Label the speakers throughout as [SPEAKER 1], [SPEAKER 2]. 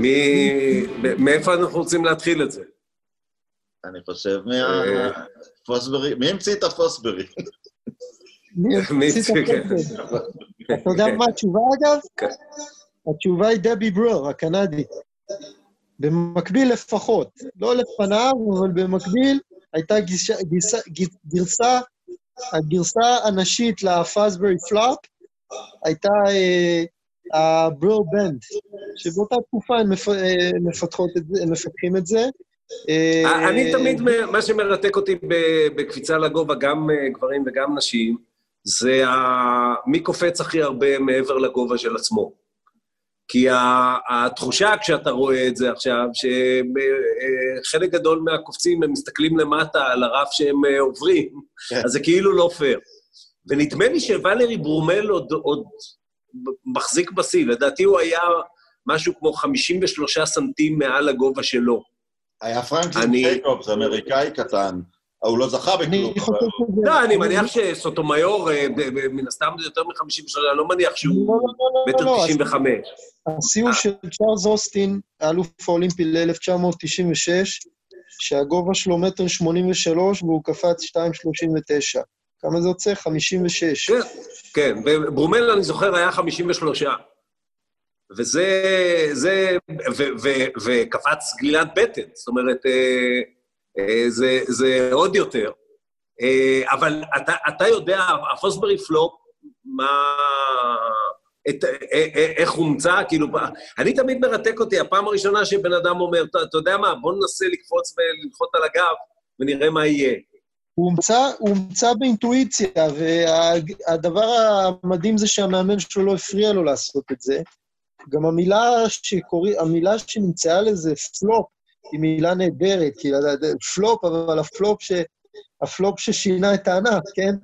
[SPEAKER 1] מי... מאיפה אנחנו רוצים להתחיל את זה?
[SPEAKER 2] אני חושב מהפוסברי, מי המציא את הפוסברי?
[SPEAKER 3] מי המציא את
[SPEAKER 1] כן.
[SPEAKER 3] הפוסברי? אתה יודע מה התשובה, אגב?
[SPEAKER 1] כן.
[SPEAKER 3] התשובה היא דבי ברור, הקנדית. במקביל לפחות, לא לפניו, אבל במקביל הייתה גישה, גיסה, גרסה, הגרסה הנשית לפאסברי פלאפ הייתה אה, הברור בנד, שבאותה תקופה הם אה, מפתחות את זה, הם מפתחים את זה. אה,
[SPEAKER 1] אני תמיד, מה שמרתק אותי בקפיצה לגובה, גם אה, גברים וגם נשים, זה מי קופץ הכי הרבה מעבר לגובה של עצמו. כי התחושה כשאתה רואה את זה עכשיו, שחלק גדול מהקופצים הם מסתכלים למטה על הרף שהם אה, עוברים,
[SPEAKER 2] כן.
[SPEAKER 1] אז זה כאילו לא פייר. ונדמה לי שוואלרי ברומל עוד, עוד מחזיק בשיא, לדעתי הוא היה משהו כמו 53 סנטים מעל הגובה שלו.
[SPEAKER 2] היה פרנקלין
[SPEAKER 1] אני-
[SPEAKER 2] ג'ייקובס, אמריקאי קטן. הוא לא זכה בכלום.
[SPEAKER 1] לא, אני מניח שסוטומיור, אה, מן הסתם זה יותר מ-53, אני לא מניח שהוא
[SPEAKER 3] לא, לא,
[SPEAKER 1] מטר
[SPEAKER 3] לא, לא,
[SPEAKER 1] 95.
[SPEAKER 3] השיא הוא של צ'ארלס אוסטין, האלוף האולימפי ל-1996, שהגובה שלו מטר 83 והוא קפץ 2.39. כמה זה יוצא? 56.
[SPEAKER 1] כן, כן, וברומל, אני זוכר, היה 53. וזה, זה, וקפץ גלילת בטן, זאת אומרת, אה, אה, זה, זה עוד יותר. אה, אבל אתה, אתה יודע, הפוסברי פלופ, מה... את, אה, אה, איך הומצא, כאילו, אני תמיד מרתק אותי, הפעם הראשונה שבן אדם אומר, "אתה- יודע מה, בוא ננסה לקפוץ ולנחות על הגב ונראה מה יהיה.
[SPEAKER 3] הוא הומצא, הוא הומצא באינטואיציה, והדבר המדהים זה שהמאמן שלו לא הפריע לו לעשות את זה. גם המילה שקוראים, המילה שנמצאה לזה, פלופ, היא מילה נהדרת, כי פלופ, אבל הפלופ ש... הפלופ ששינה את הענף, כן?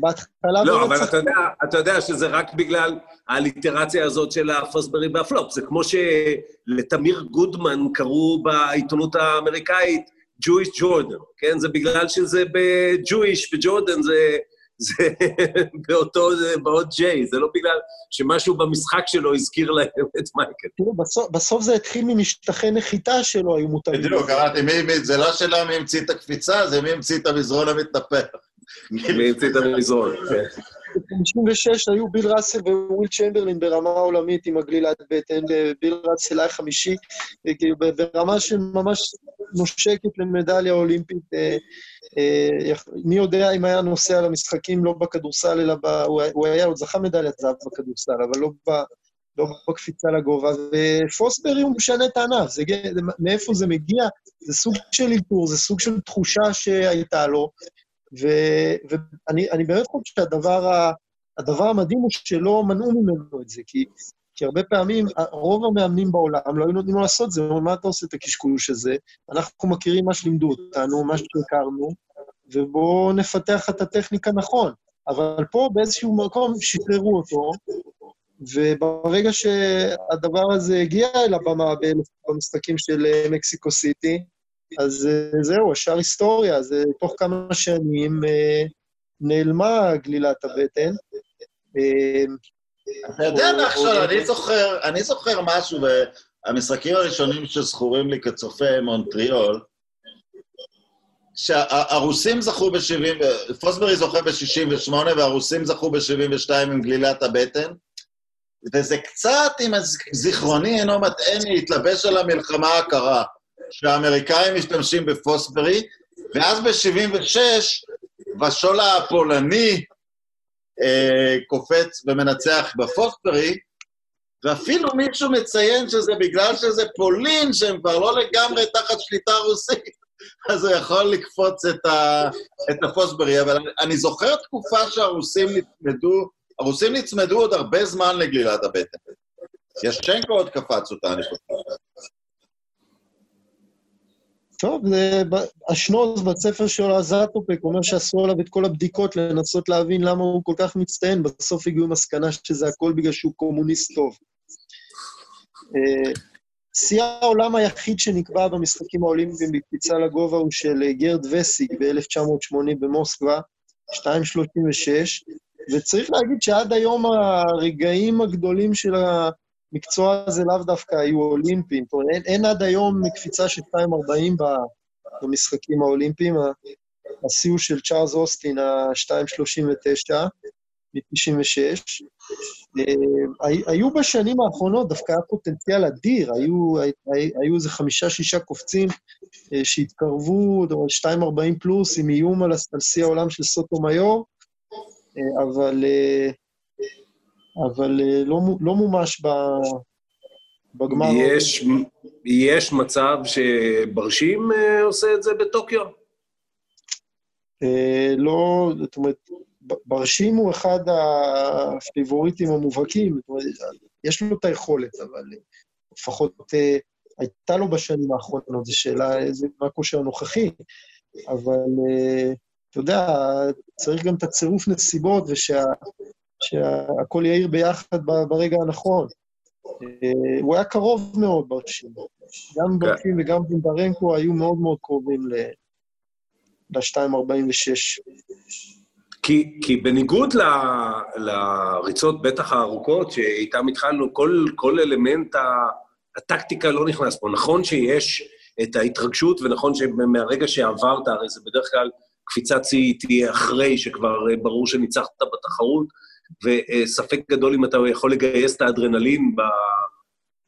[SPEAKER 3] בהתחלה...
[SPEAKER 1] לא,
[SPEAKER 3] באמת
[SPEAKER 1] אבל
[SPEAKER 3] צריך-
[SPEAKER 1] אתה יודע, אתה יודע שזה רק בגלל האליטרציה הזאת של הפוסברי והפלופ. זה כמו שלתמיר גודמן קראו בעיתונות האמריקאית Jewish Jordan, כן? זה בגלל שזה ב-Jewish וג'ורדן זה, זה באותו, זה בעוד J, זה לא בגלל שמשהו במשחק שלו הזכיר להם את מייקל.
[SPEAKER 3] תראו, בסוף, בסוף זה התחיל ממשטחי נחיתה שלו, היו מותרים.
[SPEAKER 2] בדיוק, קראתי, מי, מי, זה לא שאלה מי המציא את הקפיצה, זה מי המציא את המזרון המתנפח.
[SPEAKER 1] מי המציא את המזרון, כן.
[SPEAKER 3] ב-56 היו ביל ראסל וויל צ'מברלין ברמה עולמית עם הגלילת בטן, וביל ראסל היה חמישי, כאילו ברמה שממש נושקת למדליה אולימפית. אה, אה, מי יודע אם היה נוסע למשחקים לא בכדורסל, אלא ב... הוא היה- עוד זכה מדליית זהב בכדורסל, אבל לא ב... לא בקפיצה לגובה, ופוסברי הוא משנה את הענף, זה, מאיפה זה מגיע? זה סוג של אלתור, זה סוג של תחושה שהייתה לו, ו- ואני אני באמת חושב שהדבר ה- הדבר המדהים הוא שלא מנעו ממנו את זה, כי, כי הרבה פעמים, רוב המאמנים בעולם לא היו נותנים לו לעשות זה, אומרים, מה אתה עושה את הקשקוש הזה? אנחנו מכירים מה שלימדו אותנו, מה שהכרנו, ובואו נפתח את הטכניקה נכון. אבל פה באיזשהו מקום שחררו אותו, וברגע שהדבר הזה הגיע אל הבמה במשחקים של אה, מקסיקו סיטי, אז אה, זהו, השאר היסטוריה, זה תוך כמה שנים אה, נעלמה גלילת הבטן.
[SPEAKER 2] אתה יודע, נחשון,
[SPEAKER 3] או-
[SPEAKER 2] אני זוכר, אני זוכר משהו, והמשחקים הראשונים שזכורים לי כצופה מונטריאול, שהרוסים זכו ב-70, פוסברי זוכה ב-68 והרוסים זכו ב-72 עם גלילת הבטן, וזה קצת, אם זיכרוני אינו מטעני, התלבש על המלחמה הקרה, שהאמריקאים משתמשים בפוסברי, ואז ב-76, בשולה הפולני אה, קופץ ומנצח בפוסברי, ואפילו מישהו מציין שזה בגלל שזה פולין, שהם כבר לא לגמרי תחת שליטה רוסית, אז הוא יכול לקפוץ את, ה, את הפוסברי. אבל אני, אני זוכר תקופה שהרוסים נצמדו, הרוסים נצמדו עוד הרבה זמן לגלילת הבטן. ישצ'נקו עוד קפץ אותה, אני חושב.
[SPEAKER 3] טוב, השנוז בספר שלו, הזאטופק, אומר שעשו עליו את כל הבדיקות לנסות להבין למה הוא כל כך מצטיין, בסוף הגיעו למסקנה שזה הכל בגלל שהוא קומוניסט טוב. אה, שיא העולם היחיד שנקבע במשחקים האולימפיים בקפיצה לגובה הוא של אה, גרד וסיג ב-1980 במוסקבה, 2.36, וצריך להגיד שעד היום הרגעים הגדולים של המקצוע הזה לאו דווקא היו אולימפיים. זאת אומרת, אין, אין עד היום קפיצה של 2.40 במשחקים האולימפיים. השיא הוא של צ'ארלס אוסטין, ה-2.39 מ-96. אה, היו בשנים האחרונות דווקא היה פוטנציאל אדיר, היו, היו איזה חמישה-שישה קופצים אה, שהתקרבו, 2.40 פלוס, עם איום על שיא העולם של סוטו מיור, אה, אבל, אבל לא, לא מומש בגמר.
[SPEAKER 1] יש, יש מצב שברשים עושה את זה בטוקיו?
[SPEAKER 3] לא, זאת אומרת, ברשים הוא אחד הפיבוריטים המובהקים, יש לו את היכולת, אבל לפחות אה, הייתה לו בשנים האחרונות, זו שאלה, זה מה הכושר הנוכחי, אבל אה, אתה יודע, צריך גם את הצירוף נסיבות ושהכול יאיר ביחד ברגע הנכון. אה, הוא היה קרוב מאוד ברשים. גם כן. ברשים וגם בנדרנקו היו מאוד מאוד קרובים ל-2.46.
[SPEAKER 1] כי, כי בניגוד ל, לריצות בטח הארוכות, שאיתן התחלנו, כל, כל אלמנט הטקטיקה לא נכנס פה. נכון שיש את ההתרגשות, ונכון שמהרגע שעברת, הרי זה בדרך כלל קפיצת שיא תהיה אחרי שכבר ברור שניצחת בתחרות, וספק גדול אם אתה יכול לגייס את האדרנלין ב,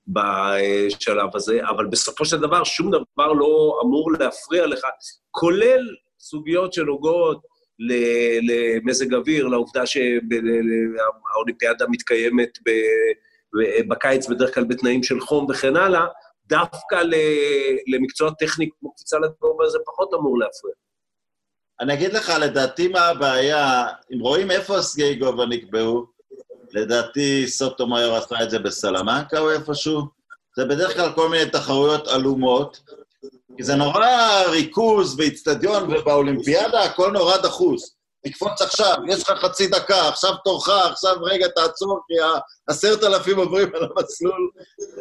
[SPEAKER 1] בשלב הזה, אבל בסופו של דבר שום דבר לא אמור להפריע לך, כולל סוגיות שנוגעות למזג אוויר, לעובדה שהאולימפיאדה מתקיימת בקיץ בדרך כלל בתנאים של חום וכן הלאה, דווקא למקצוע טכני כמו קפיצה לגובה זה פחות אמור להפריע.
[SPEAKER 2] אני אגיד לך, לדעתי מה הבעיה, אם רואים איפה הסגי גובה נקבעו, לדעתי סוטו מאיור עשה את זה בסלמנקה או איפשהו, זה בדרך כלל כל מיני תחרויות עלומות, כי זה נורא ריכוז ואיצטדיון, ובאולימפיאדה הכל נורא דחוס. תקפוץ עכשיו, יש לך חצי דקה, עכשיו תורך, עכשיו רגע תעצור, כי עשרת אלפים עוברים על המסלול.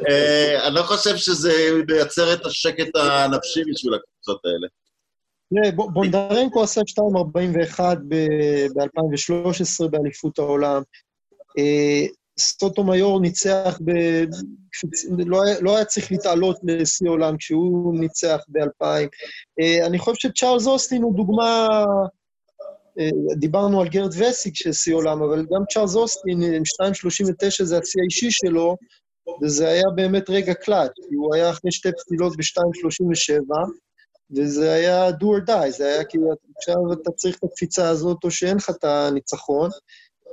[SPEAKER 2] אה, אני לא חושב שזה מייצר את השקט הנפשי בשביל הקבוצות האלה.
[SPEAKER 3] בונדרנקו עשה 2.41 ב-2013 באליפות העולם. אה, סטוטו מיור ניצח ב... לא, היה, לא צריך להתעלות לשיא עולם כשהוא ניצח ב-2000. אה, אני חושב שצ'ארלס אוסטין הוא דוגמה... אה, דיברנו על גרד וסיק של שיא עולם, אבל גם צ'ארלס אוסטין, עם 2.39 זה השיא האישי שלו, וזה היה באמת רגע קלאץ', כי הוא היה אחרי שתי פתילות ב-2.37, וזה היה do or die, זה היה כאילו, עכשיו אתה צריך את הקפיצה הזאת, או שאין לך את הניצחון.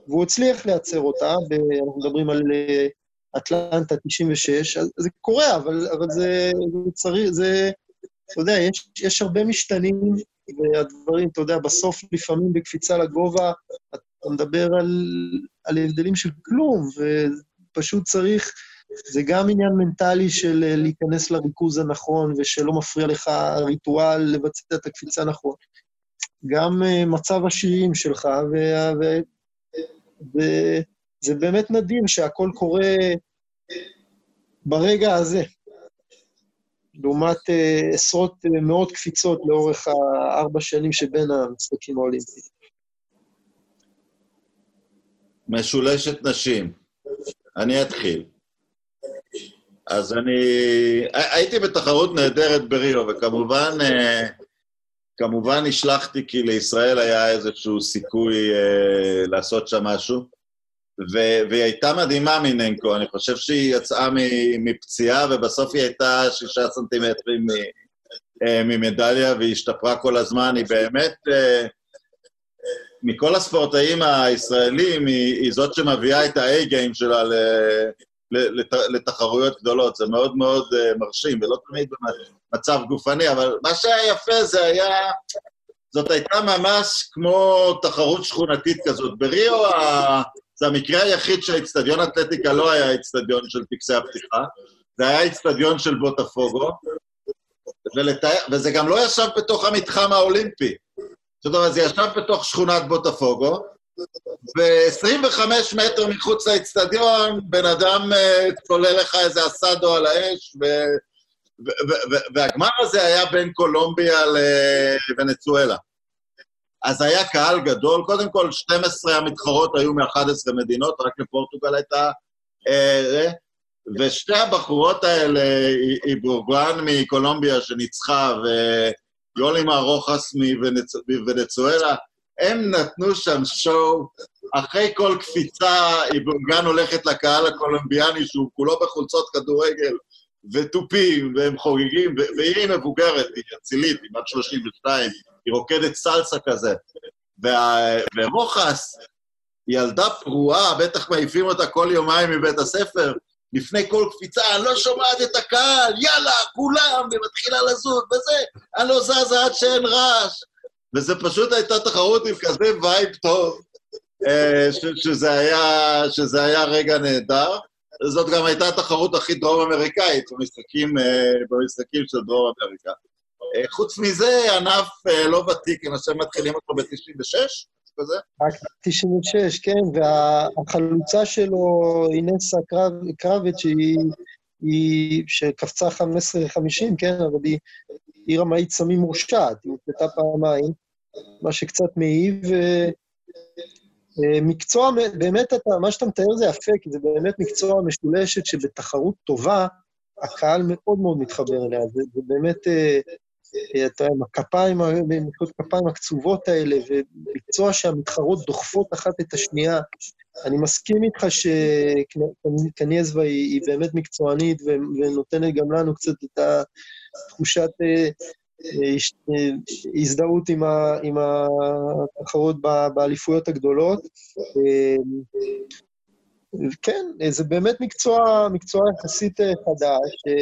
[SPEAKER 3] והוא הצליח לייצר אותה, אנחנו מדברים על אה, אטלנטה 96, אז זה קורה, אבל, אבל זה, זה צריך, זה, אתה יודע, יש, יש הרבה משתנים, והדברים, אתה יודע, בסוף לפעמים בקפיצה לגובה, אתה מדבר על, על הבדלים של כלום, ופשוט צריך, זה גם עניין מנטלי של אה, להיכנס לריכוז הנכון, ושלא מפריע לך הריטואל לבצע את הקפיצה נכון. גם uh, מצב השירים שלך, וזה באמת נדיר שהכל קורה ברגע הזה, לעומת עשרות, מאות קפיצות לאורך הארבע שנים שבין המשחקים האולימפיים.
[SPEAKER 2] משולשת נשים. אני אתחיל. אז אני... הייתי בתחרות נהדרת בריו, וכמובן uh, כמובן נשלחתי כי לישראל היה איזשהו סיכוי אה, לעשות שם משהו, ו- והיא הייתה מדהימה מננקו, אני חושב שהיא יצאה מפציעה, ובסוף היא הייתה שישה סנטימטרים אה, ממדליה, והיא השתפרה כל הזמן, היא באמת... אה, מכל הספורטאים הישראלים, היא, היא זאת שמביאה את ה-A-game שלה לתחרויות גדולות. זה מאוד מאוד uh, מרשים, ולא תמיד במצב גופני, אבל מה שהיה יפה זה היה... זאת הייתה ממש כמו תחרות שכונתית כזאת. בריו. זה המקרה היחיד שהאיצטדיון אתלטיקה לא היה איצטדיון של טקסי הפתיחה, זה היה איצטדיון של בוטפוגו, ולתא... וזה גם לא ישב בתוך המתחם האולימפי. זאת אומרת, זה ישב בתוך שכונת בוטפוגו, ו-25 מטר מחוץ לאצטדיון, בן אדם צולל אה, לך איזה אסדו על האש, ו- והגמר הזה היה בין קולומביה לוונצואלה. אז היה קהל גדול. קודם כל, 12 המתחרות היו מ-11 מדינות, רק לפורטוגל הייתה... אה, ושתי הבחורות האלה, איבורגואן מקולומביה שניצחה, ויולימה רוחס מוונצואלה, הם נתנו שם שואו. אחרי כל קפיצה, איבורגן הולכת לקהל הקולומביאני, שהוא כולו בחולצות כדורגל, ותופים, והם חוגגים, והיא מבוגרת, היא אצילית, היא בת 32, היא רוקדת סלסה כזה. ורוחס, ילדה פרועה, בטח מעיפים אותה כל יומיים מבית הספר, לפני כל קפיצה, אני לא שומעת את הקהל, יאללה, כולם, ומתחילה לזוז, וזה, אני לא זזה עד שאין רעש. וזה פשוט הייתה תחרות עם כזה וייב טוב, אה, שזה היה, שזה היה רגע נהדר. זאת גם הייתה התחרות הכי דרום-אמריקאית במשחקים, אה, במשחקים של דרום אמריקה. אה, חוץ מזה, ענף לא ותיק, אם עכשיו מתחילים אותו ב-96, כזה?
[SPEAKER 3] רק 96, כן, והחלוצה שלו, אינסה קרביץ', שהיא, היא, שקפצה 15-50, כן, אבל היא, היא רמאית סמים מורשעת, היא הופלטה פעמיים, מה שקצת מעיב. מקצוע, באמת, אתה, מה שאתה מתאר זה יפה, כי זה באמת מקצוע משולשת שבתחרות טובה, הקהל מאוד מאוד מתחבר אליה. זה, זה באמת, אה, אתה יודע, עם הכפיים, מחיאות כפיים הקצובות האלה, ומקצוע שהמתחרות דוחפות אחת את השנייה. אני מסכים איתך שקניאזווה היא, היא באמת מקצוענית ונותנת גם לנו קצת את התחושת אה, אה, הזדהות עם, ה, עם התחרות באליפויות הגדולות. אה, כן, זה באמת מקצוע, מקצוע יחסית חדש.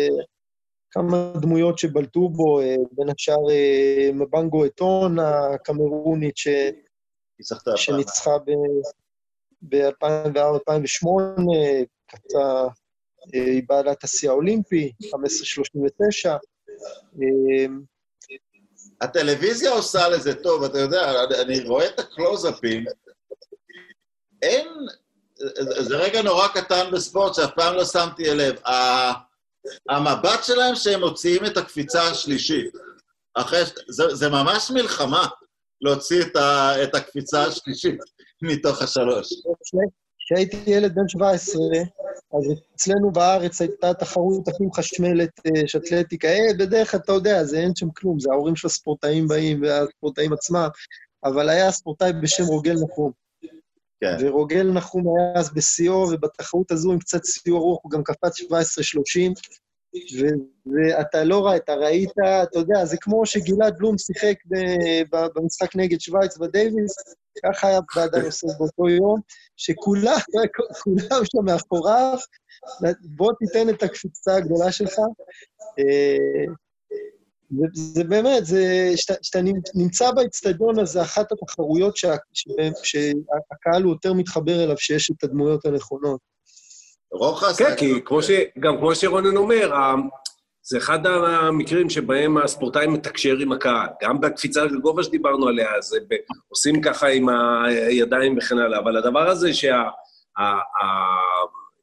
[SPEAKER 3] כמה דמויות שבלטו בו, בין השאר מבנגו אתון הקמרונית, ש... שניצחה ב-2004-2008, קצה, היא בעלת השיא האולימפי, 1539.
[SPEAKER 2] הטלוויזיה עושה לזה טוב, אתה יודע, אני רואה את הקלוזאפים, אין... זה רגע נורא קטן בספורט שאף פעם לא שמתי לב. המבט שלהם שהם מוציאים את הקפיצה השלישית. אחרי... זה, זה ממש מלחמה להוציא את, ה, את הקפיצה השלישית מתוך השלוש.
[SPEAKER 3] כשהייתי ילד בן 17, אז אצלנו בארץ הייתה תחרות אחים חשמלת אה, של אתלטיקה. אה, בדרך כלל, אתה יודע, זה אין שם כלום, זה ההורים של הספורטאים באים והספורטאים עצמם, אבל היה ספורטאי בשם רוגל נחום. כן. ורוגל נחום היה אז בשיאו, ובתחרות הזו עם קצת סיוע רוח הוא גם קפץ 17-30, ואתה לא ראית, ראית, אתה יודע, זה כמו שגלעד בלום שיחק במשחק נגד שווייץ בדייוויס, ככה היה באדם יוסף באותו יום, שכולם כולם שם מאחוריו, בוא תיתן את הקפיצה הגדולה שלך. אה, זה באמת, כשאתה נמצא באצטדיון הזה, אחת התחרויות שה, שהקהל הוא יותר מתחבר אליו, שיש את הדמויות הנכונות.
[SPEAKER 1] רוחס... כן, כי כמו ש, גם כמו שרונן אומר, זה אחד המקרים שבהם הספורטאי מתקשר עם הקהל. גם בקפיצה לגובה שדיברנו עליה, ב, עושים ככה עם הידיים וכן הלאה, אבל הדבר הזה שה... ה, ה,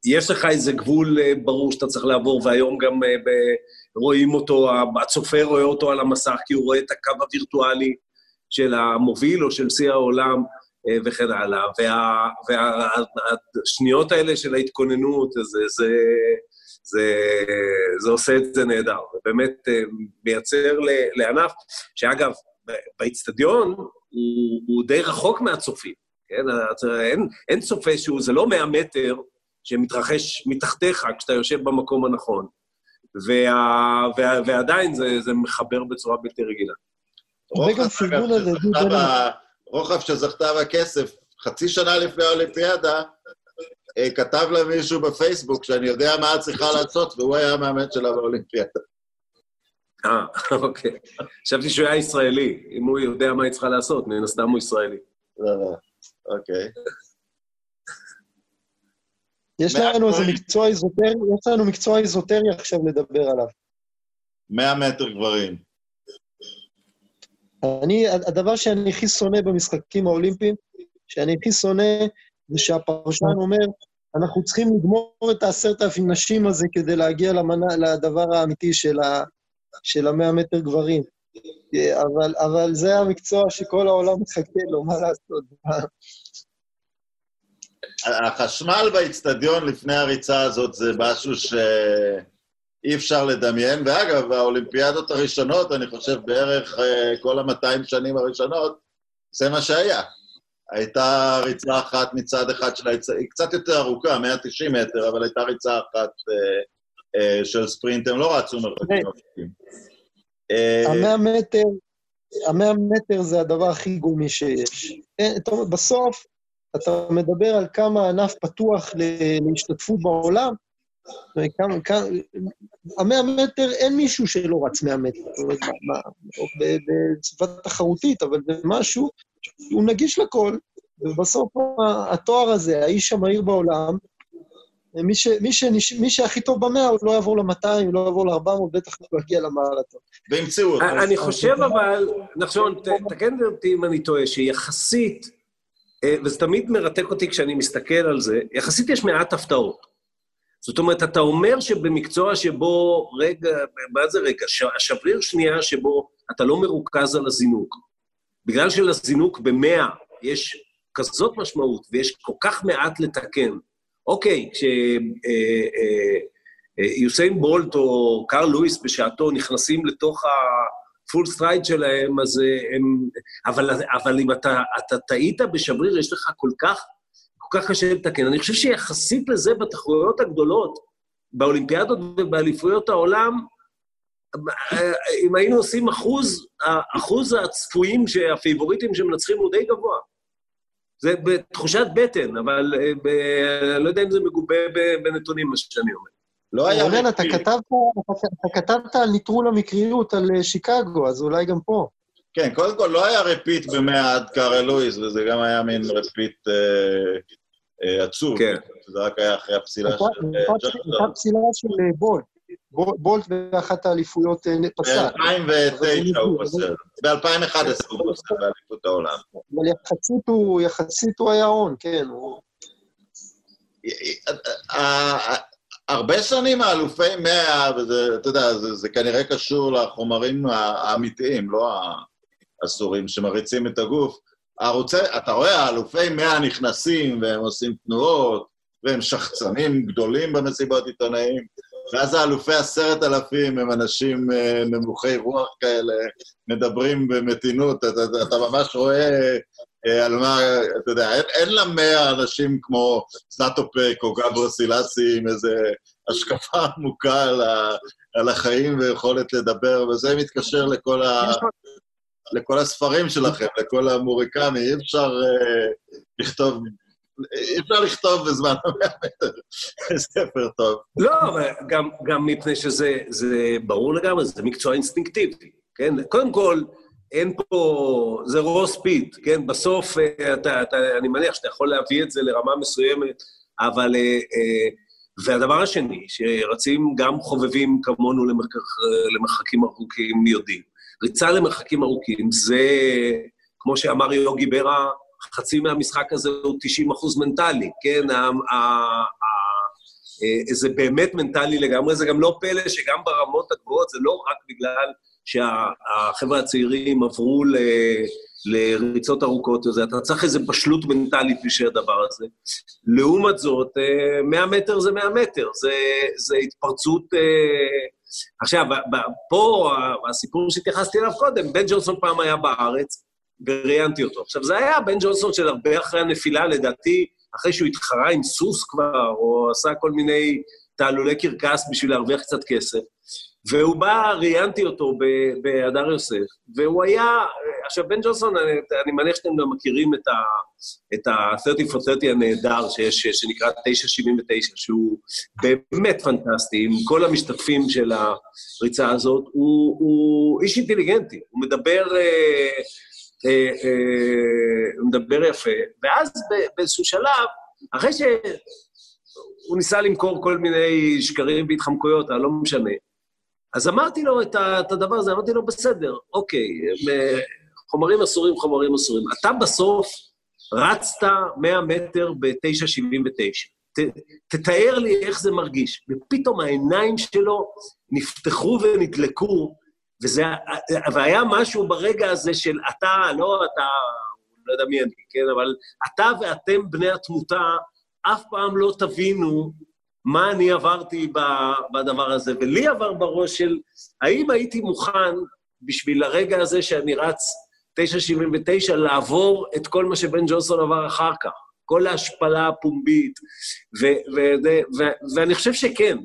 [SPEAKER 1] יש לך איזה גבול אה, ברור שאתה צריך לעבור, והיום גם אה, ב, רואים אותו, הצופה רואה אותו על המסך, כי הוא רואה את הקו הווירטואלי של המוביל או של שיא העולם. אה, וכן הלאה. והשניות וה, האלה של ההתכוננות, זה, זה, זה, זה עושה את זה נהדר, ובאמת אה, מייצר לענף, שאגב, באיצטדיון הוא, הוא די רחוק מהצופים, כן? אין, אין צופה שהוא, זה לא 100 מטר שמתרחש מתחתיך כשאתה יושב במקום הנכון, וה, וה, ועדיין זה, זה מחבר בצורה בלתי רגילה.
[SPEAKER 2] רוחב שזכתה בכסף, חצי שנה לפני האולימפיאדה, אה, כתב לה מישהו בפייסבוק שאני יודע מה את צריכה לעשות, והוא היה המאמן שלה באולימפיאדה.
[SPEAKER 1] אה, אוקיי. חשבתי שהוא היה ישראלי. אם הוא יודע מה היא צריכה לעשות, מן הסתם הוא ישראלי.
[SPEAKER 2] לא, לא, אוקיי.
[SPEAKER 3] יש לנו איזה מקצוע איזוטרי, יש לנו מקצוע איזוטרי עכשיו לדבר עליו.
[SPEAKER 2] 100 מטר גברים.
[SPEAKER 3] אני, הדבר שאני הכי שונא במשחקים האולימפיים, שאני הכי שונא, זה שהפרשן אומר, אנחנו צריכים לגמור את העשרת אלפים נשים הזה כדי להגיע למנה, לדבר האמיתי של, ה, של המאה מטר גברים. אבל, אבל זה המקצוע שכל העולם מחכה לו, מה לעשות?
[SPEAKER 2] החשמל באיצטדיון לפני הריצה הזאת זה משהו שאי אפשר לדמיין, ואגב, האולימפיאדות הראשונות, אני חושב בערך אה, כל ה-200 שנים הראשונות, זה מה שהיה. הייתה ריצה אחת מצד אחד של היצע, היא קצת יותר ארוכה, 190 מטר, אבל הייתה ריצה אחת אה, אה, של ספרינט, הם לא רצו מרחקים ארוכים.
[SPEAKER 3] המאה מטר, המאה מטר זה הדבר הכי גומי שיש. טוב, בסוף, אתה מדבר על כמה ענף פתוח להשתתפות בעולם, המאה מטר, אין מישהו שלא רץ מאה מטר. בצוות תחרותית, אבל זה משהו, הוא נגיש לכל, ובסוף התואר הזה, האיש המהיר בעולם, מי, ש, מי, ש, מי שהכי טוב במאה, הוא לא יעבור ל-200, הוא לא יעבור ל-400, בטח לא יגיע למרתון.
[SPEAKER 2] וימצאו אותו.
[SPEAKER 1] אני חושב אבל, נחשון, תקן אותי אם אני טועה, שיחסית, אה, וזה תמיד מרתק אותי כשאני מסתכל על זה, יחסית יש מעט הפתעות. זאת אומרת, אתה אומר שבמקצוע שבו, רגע, מה זה רגע? השבריר שנייה שבו אתה לא מרוכז על הזינוק. בגלל שלזינוק במאה יש כזאת משמעות ויש כל כך מעט לתקן. אוקיי, כשיוסיין אה, אה, בולט או קארל לואיס בשעתו נכנסים לתוך ה full stride שלהם, אז הם... אבל, אבל אם אתה, אתה טעית בשבריר, יש לך כל כך כל כך קשה לתקן. אני חושב שיחסית לזה, בתחרויות הגדולות, באולימפיאדות ובאליפויות העולם, אם היינו עושים אחוז, האחוז הצפויים, הפייבוריטים שמנצחים הוא די גבוה. זה בתחושת בטן, אבל ב, לא יודע אם זה מגובה בנתונים, מה שאני אומר.
[SPEAKER 3] לא היה... רונן, אתה כתבת, אתה כתבת על נטרול המקריות על שיקגו, אז אולי גם פה.
[SPEAKER 2] כן, קודם כל לא היה repeat במאה עד קארל לואיס, וזה גם היה מין repeat אה, אה, עצוב. כן. זה רק היה אחרי הפסילה של...
[SPEAKER 3] הייתה פסילה של בולט. בולט באחת האליפויות פסל.
[SPEAKER 2] ב-2009 הוא פסל. ב-2011 הוא פסל באליפות העולם.
[SPEAKER 3] אבל יחסית הוא, יחסית הוא היה הון, כן.
[SPEAKER 2] הרבה שנים האלופי מאה, וזה, אתה יודע, זה, זה כנראה קשור לחומרים האמיתיים, לא האסורים שמריצים את הגוף. הערוצי, אתה רואה, האלופי מאה נכנסים והם עושים תנועות, והם שחצנים גדולים במסיבות עיתונאים, ואז האלופי עשרת אלפים הם אנשים אה, נמוכי רוח כאלה, מדברים במתינות, אתה, אתה, אתה ממש רואה אה, על מה, אתה יודע, אין, אין לה מאה אנשים כמו סטטופק או גברו סילאסי עם איזה השקפה עמוקה על, ה, על החיים ויכולת לדבר, וזה מתקשר לכל ה... לכל הספרים שלכם, לכל המוריקמי, אי אפשר uh, לכתוב, אפשר לכתוב בזמן המאה מטר ספר טוב.
[SPEAKER 1] לא, גם, מפני שזה ברור לגמרי, זה מקצוע אינסטינקטיבי, כן? קודם כל, אין פה, זה רוס פיט, כן? בסוף, אה, אתה, אתה, אני מניח שאתה יכול להביא את זה לרמה מסוימת, אבל... Uh, והדבר השני, שרצים גם חובבים כמונו למרחק, למרחקים ארוכים יודעים, ריצה למרחקים ארוכים, זה, כמו שאמר יוגי ברה, חצי מהמשחק הזה הוא 90 אחוז מנטלי, כן? ה, ה, ה, זה באמת מנטלי לגמרי, זה גם לא פלא שגם ברמות הגבוהות, זה לא רק בגלל שהחבר'ה הצעירים עברו ל... לריצות ארוכות וזה, אתה צריך איזו בשלות מנטלית בשביל הדבר הזה. לעומת זאת, 100 מטר זה 100 מטר, זה, זה התפרצות עכשיו, פה, הסיפור שהתייחסתי אליו קודם, בן ג'ונסון פעם היה בארץ, וראיינתי אותו. עכשיו, זה היה בן ג'ונסון של הרבה אחרי הנפילה, לדעתי, אחרי שהוא התחרה עם סוס כבר, או עשה כל מיני תעלולי קרקס בשביל להרוויח קצת כסף. והוא בא, ראיינתי אותו בהדר יוסף, והוא היה, עכשיו, בן ג'ונסון, אני, אני מניח שאתם גם מכירים את ה-30 for 30 הנהדר שיש, שנקרא 979, שהוא באמת פנטסטי, עם כל המשתתפים של הריצה הזאת, הוא, הוא איש אינטליגנטי, הוא מדבר... אה, מדבר יפה, ואז באיזשהו שלב, אחרי שהוא ניסה למכור כל מיני שקרים והתחמקויות, אבל לא משנה, אז אמרתי לו את הדבר הזה, אמרתי לו, בסדר, אוקיי, חומרים אסורים, חומרים אסורים. אתה בסוף רצת 100 מטר ב-9.79. תתאר לי איך זה מרגיש. ופתאום העיניים שלו נפתחו ונדלקו, וזה, והיה משהו ברגע הזה של אתה, לא אתה, לא יודע מי אני, כן, אבל אתה ואתם, בני התמותה, אף פעם לא תבינו מה אני עברתי בדבר הזה. ולי עבר בראש של, האם הייתי מוכן בשביל הרגע הזה שאני רץ 9.79, לעבור את כל מה שבן ג'ונסון עבר אחר כך. כל ההשפלה הפומבית, ו- ו- ו- ואני חושב שכן.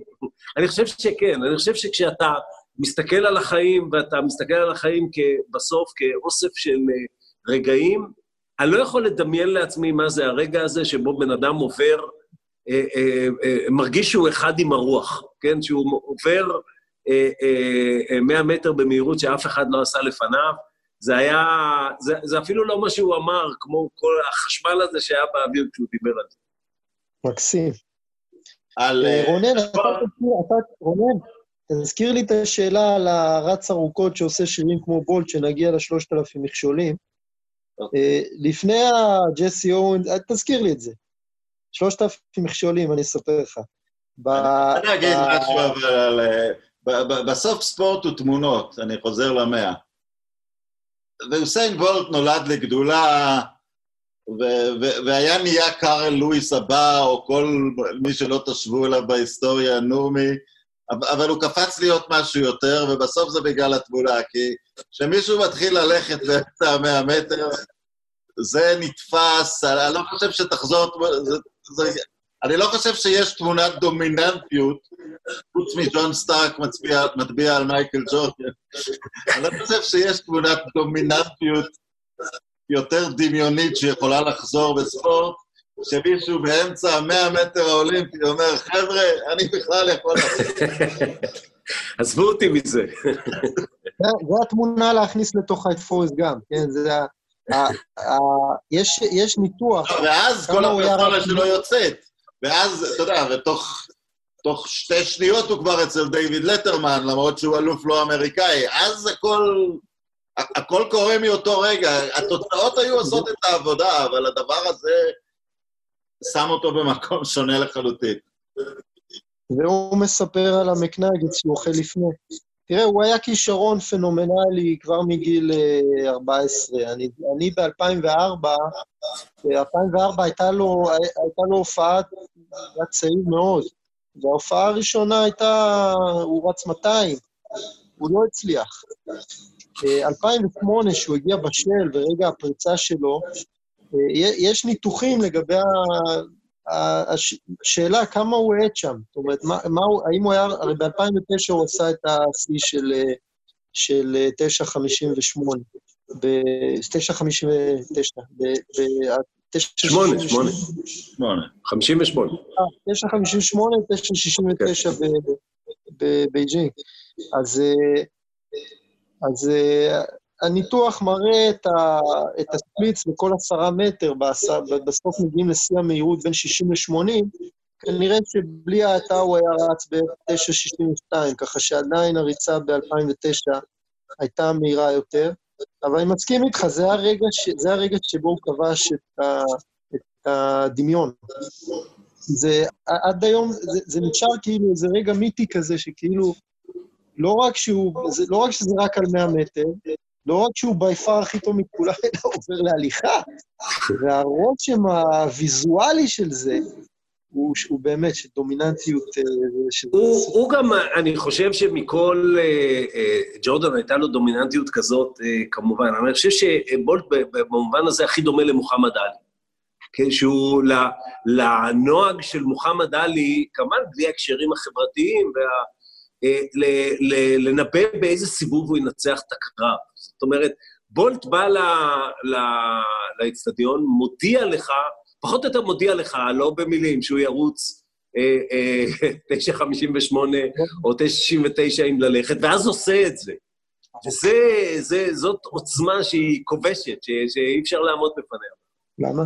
[SPEAKER 1] אני חושב שכן. אני חושב שכשאתה מסתכל על החיים, ואתה מסתכל על החיים בסוף כאוסף של אה, רגעים, אני לא יכול לדמיין לעצמי מה זה הרגע הזה שבו בן אדם עובר, אה, אה, אה, מרגיש שהוא אחד עם הרוח, כן? שהוא עובר אה, אה, 100 מטר במהירות שאף אחד לא עשה לפניו. זה היה, זה, זה אפילו לא מה שהוא אמר, כמו כל החשמל הזה שהיה באוויר כשהוא דיבר על זה.
[SPEAKER 3] מקסים.
[SPEAKER 2] על...
[SPEAKER 3] רונן, אתה תזכיר, תזכיר לי את השאלה על הרץ ארוכות שעושה שירים כמו בולט, שנגיע לשלושת אלפים מכשולים. אה, לפני הג'סי אורן, אה, תזכיר לי את זה. שלושת אלפים מכשולים, אני אספר לך.
[SPEAKER 2] אני אגיד משהו, אבל בסוף ספורט הוא תמונות, אני חוזר למאה. ואוסיין בולט נולד לגדולה, והיה נהיה קארל לואיס הבא, או כל מי שלא תשבו אליו בהיסטוריה, נומי, אבל הוא קפץ להיות משהו יותר, ובסוף זה בגלל התמונה, כי כשמישהו מתחיל ללכת באמצע המאה מטר, זה נתפס, אני לא חושב שתחזור, זה, זה, אני לא חושב שיש תמונת דומיננטיות, חוץ מג'ון סטארק מצביע, מצביע על מייקל ג'ורדן. אני לא חושב שיש תמונת דומיננטיות יותר דמיונית שיכולה לחזור בספורט, שמישהו באמצע המאה מטר האולימפי אומר, חבר'ה, אני בכלל יכול לעשות.
[SPEAKER 1] עזבו אותי מזה.
[SPEAKER 3] זו התמונה להכניס לתוך האפורס גם, כן? זה ה... יש ניתוח.
[SPEAKER 2] לא, ואז כל הפרסונה שלו יוצאת. ואז, אתה יודע, ותוך תוך שתי שניות הוא כבר אצל דיוויד לטרמן, למרות שהוא אלוף לא אמריקאי. אז הכל, הכל קורה מאותו רגע. התוצאות היו עושות את העבודה, אבל הדבר הזה שם אותו במקום שונה לחלוטין.
[SPEAKER 3] והוא מספר על המקנגץ שהוא אוכל לפני. תראה, הוא היה כישרון פנומנלי כבר מגיל 14. אה, אני, אני ב-2004, ב-2004 הייתה לו, הייתה לו הופעה, היה צעיר מאוד, וההופעה הראשונה הייתה, הוא רץ 200, הוא לא הצליח. 2008, אה, שהוא הגיע בשל, ורגע הפריצה שלו, יש ניתוחים לגבי השאלה כמה הוא האט שם, זאת אומרת, מה, מה הוא, האם הוא היה, הרי ב-2009 הוא עשה את השיא של, של 9.58, ב-9.59, ב-9.68.
[SPEAKER 1] 8, 8. 58.
[SPEAKER 3] 9.58, 9.69 בבייג'ינג. אז, אז הניתוח מראה את, ה, את ה split בכל עשרה מטר, בסוף מגיעים לשיא המהירות בין 60 ל-80, כנראה שבלי האטה הוא היה רץ ב-9.62, ככה שעדיין הריצה ב-2009 הייתה מהירה יותר. אבל אני מסכים איתך, זה הרגע, ש... זה הרגע שבו הוא כבש את, ה... את הדמיון. זה, עד היום, זה, זה נשאר כאילו איזה רגע מיתי כזה, שכאילו, לא רק שהוא, זה, לא רק שזה רק על 100 מטר, לא רק שהוא ביפר הכי טוב מכולם, אלא עובר להליכה. והרושם הוויזואלי של זה, הוא, הוא באמת של דומיננטיות... אה,
[SPEAKER 1] הוא, הוא גם, אני חושב שמכל אה, אה, ג'ורדן הייתה לו דומיננטיות כזאת, אה, כמובן. אני חושב שבולט במובן הזה הכי דומה למוחמד עלי. כן, שהוא לנוהג של מוחמד עלי, כמובן בלי ההקשרים החברתיים, וה, אה, ל, ל, לנבא באיזה סיבוב הוא ינצח את הקרב. זאת אומרת, בולט בא לאצטדיון, מודיע לך, פחות או יותר מודיע לך, לא במילים, שהוא ירוץ אה, אה, 9.58 או 9.69 אם ללכת, ואז עושה את זה. וזאת עוצמה שהיא כובשת, שאי אפשר לעמוד בפניה.
[SPEAKER 3] למה?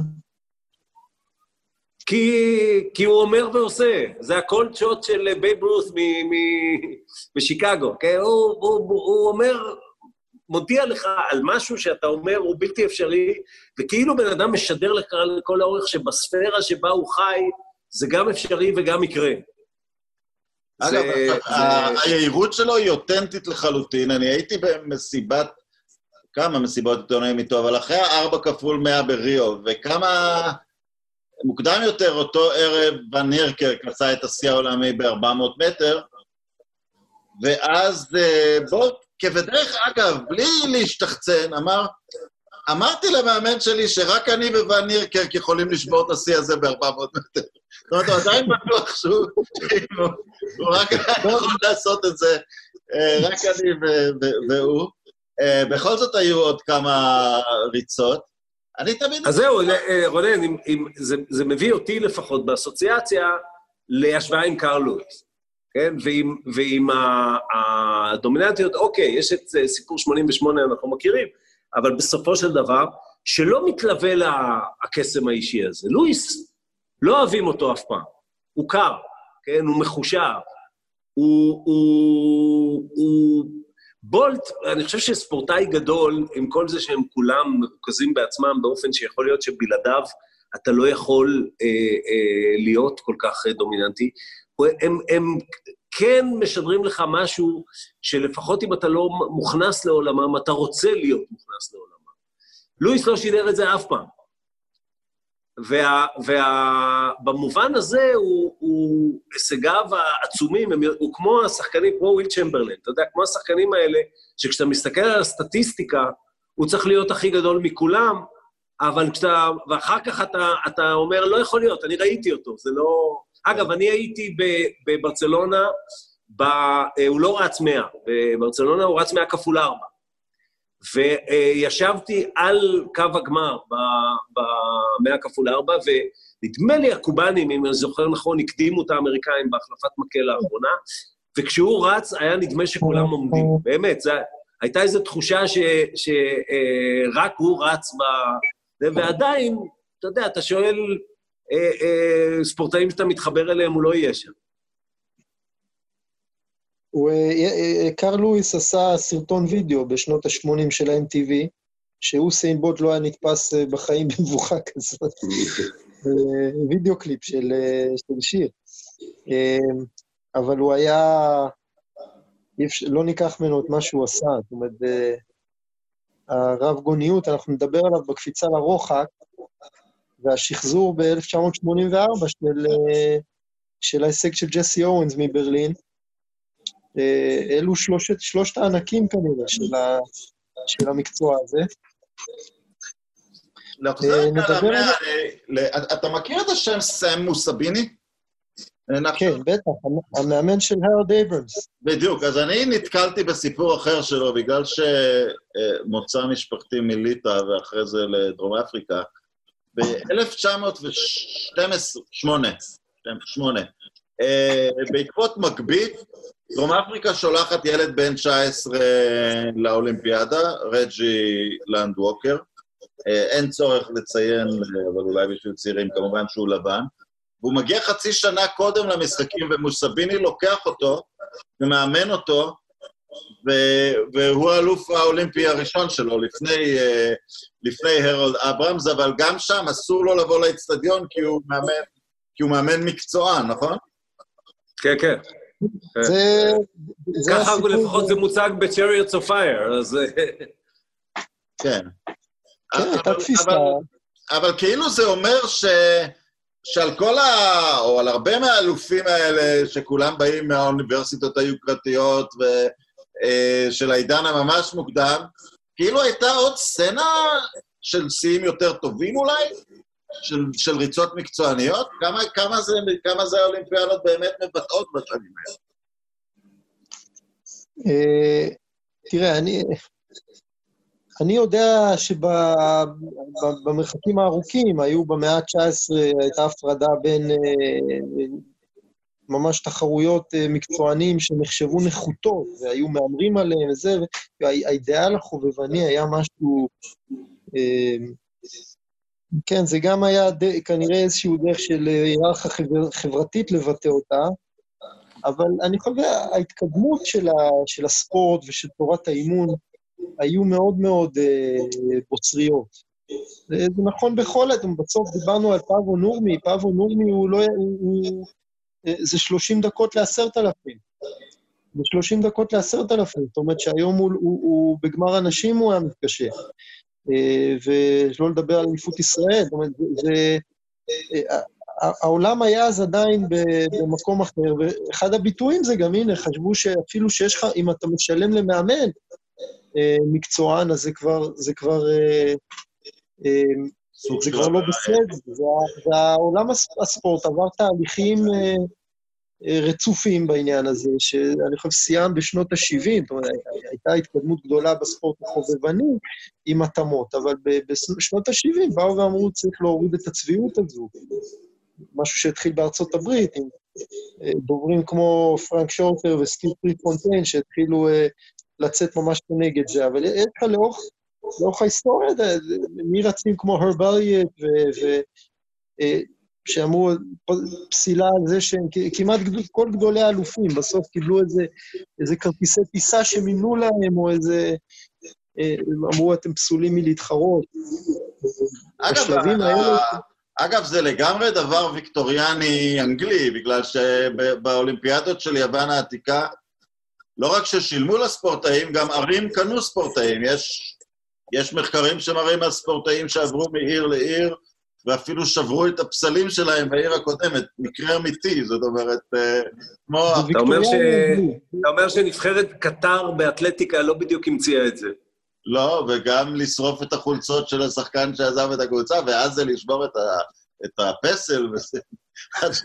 [SPEAKER 1] כי, כי הוא אומר ועושה. זה ה called shot של בייב רות' משיקגו, כן? הוא, הוא, הוא אומר, מודיע לך על משהו שאתה אומר הוא בלתי אפשרי, וכאילו בן אדם משדר לך לכל האורך שבספירה שבה הוא חי, זה גם אפשרי וגם יקרה.
[SPEAKER 2] אגב, היהירות שלו היא אותנטית לחלוטין. אני הייתי במסיבת, כמה מסיבות עיתונאים איתו, אבל אחרי הארבע כפול מאה בריו, וכמה מוקדם יותר, אותו ערב, ון הירקרק עשה את השיא העולמי ב-400 מטר, ואז אה, בוא, כבדרך אגב, בלי להשתחצן, אמר, אמרתי למאמן שלי שרק אני וון הירקרק יכולים לשבור את השיא הזה ב-400 מטר. זאת אומרת, הוא עדיין בטוח שהוא הוא- הוא רק יכול לעשות את זה, אה, רק אני והוא. אה, בכל זאת היו עוד כמה ריצות. אני תמיד...
[SPEAKER 1] אז זהו, אה, רונן, זה- מביא אותי לפחות באסוציאציה להשוואה עם קרל כן? ועם, ועם הדומיננטיות, אוקיי, יש את אה, סיפור 88, אנחנו מכירים, אבל בסופו של דבר, שלא מתלווה לה הקסם האישי הזה. לואיס, לא אוהבים אותו אף פעם. הוא קר, כן? הוא מחושב. הוא, הוא, הוא... בולט, אני חושב שספורטאי גדול, עם כל זה שהם כולם מרוכזים בעצמם באופן שיכול להיות שבלעדיו אתה לא יכול אה, אה, להיות כל כך אה, דומיננטי, הם, הם כן משדרים לך משהו שלפחות אם אתה לא מוכנס לעולמם, אתה רוצה להיות מוכנס לעולמם. לואיס לא שידר את זה אף פעם. וה, וה, הזה, הוא, הוא, הישגיו העצומים, הם, הוא כמו השחקנים, כמו וויל צ'מברלין, אתה יודע, כמו השחקנים האלה, שכשאתה מסתכל על הסטטיסטיקה, הוא צריך להיות הכי גדול מכולם, אבל כשאתה, ואחר כך אתה, אתה אומר, לא יכול להיות, אני ראיתי אותו, זה לא... אגב, אני הייתי בברצלונה, ב, אה, הוא לא רץ 100, בברצלונה הוא רץ 100 כפול 4. וישבתי על קו הגמר ב-100 כפול 4, ונדמה לי הקובנים, אם אני זוכר נכון, הקדימו את האמריקאים בהחלפת מקל האחרונה, וכשהוא רץ, היה נדמה שכולם עומדים. באמת, זה, הייתה איזו תחושה שרק הוא רץ ב... ועדיין, אתה יודע, אתה שואל אה, אה, ספורטאים שאתה מתחבר אליהם, הוא לא יהיה שם.
[SPEAKER 3] הוא, אה, אה, קרל לואיס עשה סרטון וידאו בשנות ה-80 של ה-MTV, שאוסיין בוט לא היה נתפס אה, בחיים במבוכה כזאת. אה, וידאו קליפ של, אה, של שיר. אה, אבל הוא היה... לא ניקח ממנו את מה שהוא עשה. זאת אומרת, אה, הרב גוניות, אנחנו נדבר עליו בקפיצה לרוחק, והשחזור ב-1984 של, אה, של ההישג של ג'סי אורנס מברלין. אה, אלו שלושת, שלושת הענקים כנראה של, ה, של המקצוע הזה.
[SPEAKER 2] לחזור
[SPEAKER 3] אה,
[SPEAKER 2] למאה, ל- אתה מכיר את השם סם מוסביני?
[SPEAKER 3] כן, בטח, המ- המאמן של הרוד אייברמס.
[SPEAKER 2] בדיוק, אז אני נתקלתי בסיפור אחר שלו, בגלל שמוצא משפחתי מליטא ואחרי זה לדרום אפריקה. ב-1908, שמונה, אה, בעקבות מגבית, דרום אפריקה שולחת ילד בן 19 לאולימפיאדה, רג'י לנד ווקר. אה, אין צורך לציין, אבל אולי בשביל צעירים, כמובן שהוא לבן. והוא מגיע חצי שנה קודם למשחקים, ומוסביני לוקח אותו ומאמן אותו, ו- והוא האלוף האולימפי הראשון שלו, לפני, אה, לפני הרולד אברמס, אבל גם שם אסור לו לבוא לאצטדיון כי הוא מאמן, כי הוא מאמן מקצוען, נכון?
[SPEAKER 1] כן, כן.
[SPEAKER 3] זה, זה
[SPEAKER 1] ככה
[SPEAKER 3] הסיפור.
[SPEAKER 1] לפחות זה מוצג ב-Chariots of Fire, אז...
[SPEAKER 2] כן.
[SPEAKER 3] כן, הייתה
[SPEAKER 2] אבל-
[SPEAKER 3] תפיסה.
[SPEAKER 2] אבל- אבל כאילו זה אומר ש... שעל כל ה... או על הרבה מהאלופים האלה, שכולם באים מהאוניברסיטות היוקרתיות ושל העידן הממש מוקדם, כאילו הייתה עוד סצנה של שיאים יותר טובים אולי? של, של ריצות מקצועניות? כמה, כמה, זה, כמה זה האולימפיאדות באמת מבטאות בשנים האלה?
[SPEAKER 3] אה, תראה, אני, אני יודע שבמרחקים הארוכים היו במאה ה-19, הייתה הפרדה בין אה, ממש תחרויות אה, מקצוענים שנחשבו נחותות, והיו מהמרים עליהם וזה, והאידיאל החובבני היה משהו... אה, כן, זה גם היה. כנראה איזשהו דרך של היררכיה חבר... חברתית לבטא אותה, אבל אני חושב ההתקדמות של. של הספורט ושל תורת האימון היו מאוד מאוד אה, בוצריות. זה, נכון בכל עת, בסוף דיברנו על פאבו נורמי, פאבו נורמי הוא לא... הוא, הוא, אה, זה 30 דקות לעשרת אלפים. זה 30 דקות לעשרת אלפים. זאת אומרת שהיום הוא, הוא, הוא בגמר הנשים הוא היה מתקשה. אה, ולא לדבר על אליפות ישראל. זאת אומרת, זה... העולם היה אז עדיין במקום אחר, ואחד הביטויים זה גם, הנה, חשבו שאפילו שיש לך, אם אתה משלם למאמן מקצוען, אז זה כבר, זה כבר, זה כבר לא בסדר. והעולם הספורט עבר תהליכים רצופים בעניין הזה, שאני חושב סיים בשנות ה-70, זאת אומרת, הייתה התקדמות גדולה בספורט החובבני עם התאמות, אבל בשנות ה-70 באו ואמרו, צריך להוריד את הצביעות הזו. משהו שהתחיל בארצות הברית, עם אה, דוברים כמו פרנק שורטר וסטיב פריפונטיין, שהתחילו אה, לצאת ממש כנגד זה, אבל יש לך לאורך, לאורך ההיסטוריה, מי רצים כמו הרבליאט שאמרו פסילה על זה שהם כמעט כל גדולי האלופים, בסוף קיבלו איזה, איזה כרטיסי טיסה שמינו להם, או איזה... אה, אמרו, אתם פסולים מלהתחרות.
[SPEAKER 2] אגב, האלה... אגב, זה לגמרי דבר ויקטוריאני אנגלי, בגלל שבאולימפיאדות של יוון העתיקה, לא רק ששילמו לספורטאים, גם ערים קנו ספורטאים. יש, יש מחקרים שמראים על ספורטאים שעברו מעיר לעיר, ואפילו שברו את הפסלים שלהם בעיר הקודמת, מקרה אמיתי, זאת אומרת, אה, כמו...
[SPEAKER 1] אתה אומר, ש... אתה אומר שנבחרת קטר באתלטיקה לא בדיוק המציאה את זה.
[SPEAKER 2] לא, וגם לשרוף את החולצות של השחקן שעזב את הקבוצה, ואז זה לשבור את, ה... את הפסל,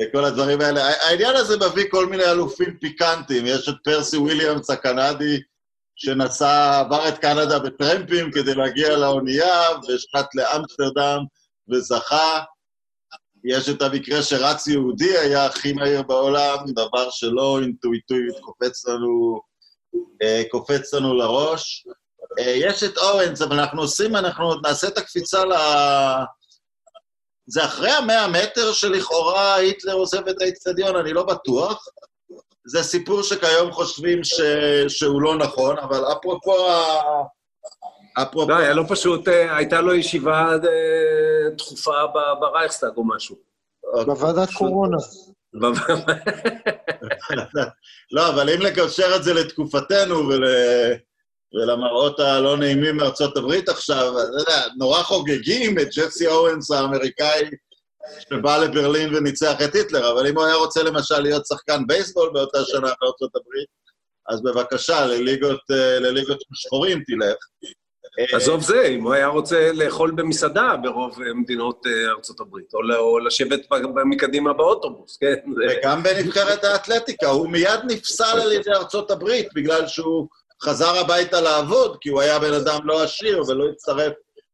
[SPEAKER 2] וכל הדברים האלה. העניין הזה מביא כל מיני אלופים פיקנטיים. יש את פרסי וויליאמס הקנדי, שנסע, עבר את קנדה בטרמפים כדי להגיע לאונייה, והשחט לאמסטרדם וזכה. יש את המקרה שרץ יהודי היה הכי מהיר בעולם, דבר שלא אינטואיטואית קופץ לנו, אה, קופץ לנו לראש. אה, יש את אורנס, אבל אנחנו עושים, אנחנו נעשה את הקפיצה ל... זה אחרי המאה מטר שלכאורה היטלר עוזב את האיצטדיון, אני לא בטוח. זה סיפור שכיום חושבים ש... שהוא לא נכון, אבל אפרופו ה...
[SPEAKER 1] אפרופו... לא, היה לו פשוט, אה, הייתה לו ישיבה אה, דחופה ברייכסטאג או משהו.
[SPEAKER 3] בוועדת קורונה.
[SPEAKER 2] לא, אבל אם לקשר את זה לתקופתנו ול... ולמראות הלא נעימים מארצות הברית עכשיו, אתה יודע, נורא חוגגים את ג'סי אוונס האמריקאי שבא לברלין וניצח את היטלר, אבל אם הוא היה רוצה למשל להיות שחקן בייסבול באותה שנה בארצות הברית, אז בבקשה, לליגות, אה, לליגות שחורים תלך.
[SPEAKER 1] עזוב זה, אם הוא היה רוצה לאכול במסעדה ברוב מדינות אה, ארצות הברית, או לשבת מקדימה באוטובוס, כן?
[SPEAKER 2] וגם בנבחרת האתלטיקה, הוא מיד נפסל על ידי ארצות הברית, בגלל שהוא חזר הביתה לעבוד, כי הוא היה בן אדם לא עשיר ולא הצטרף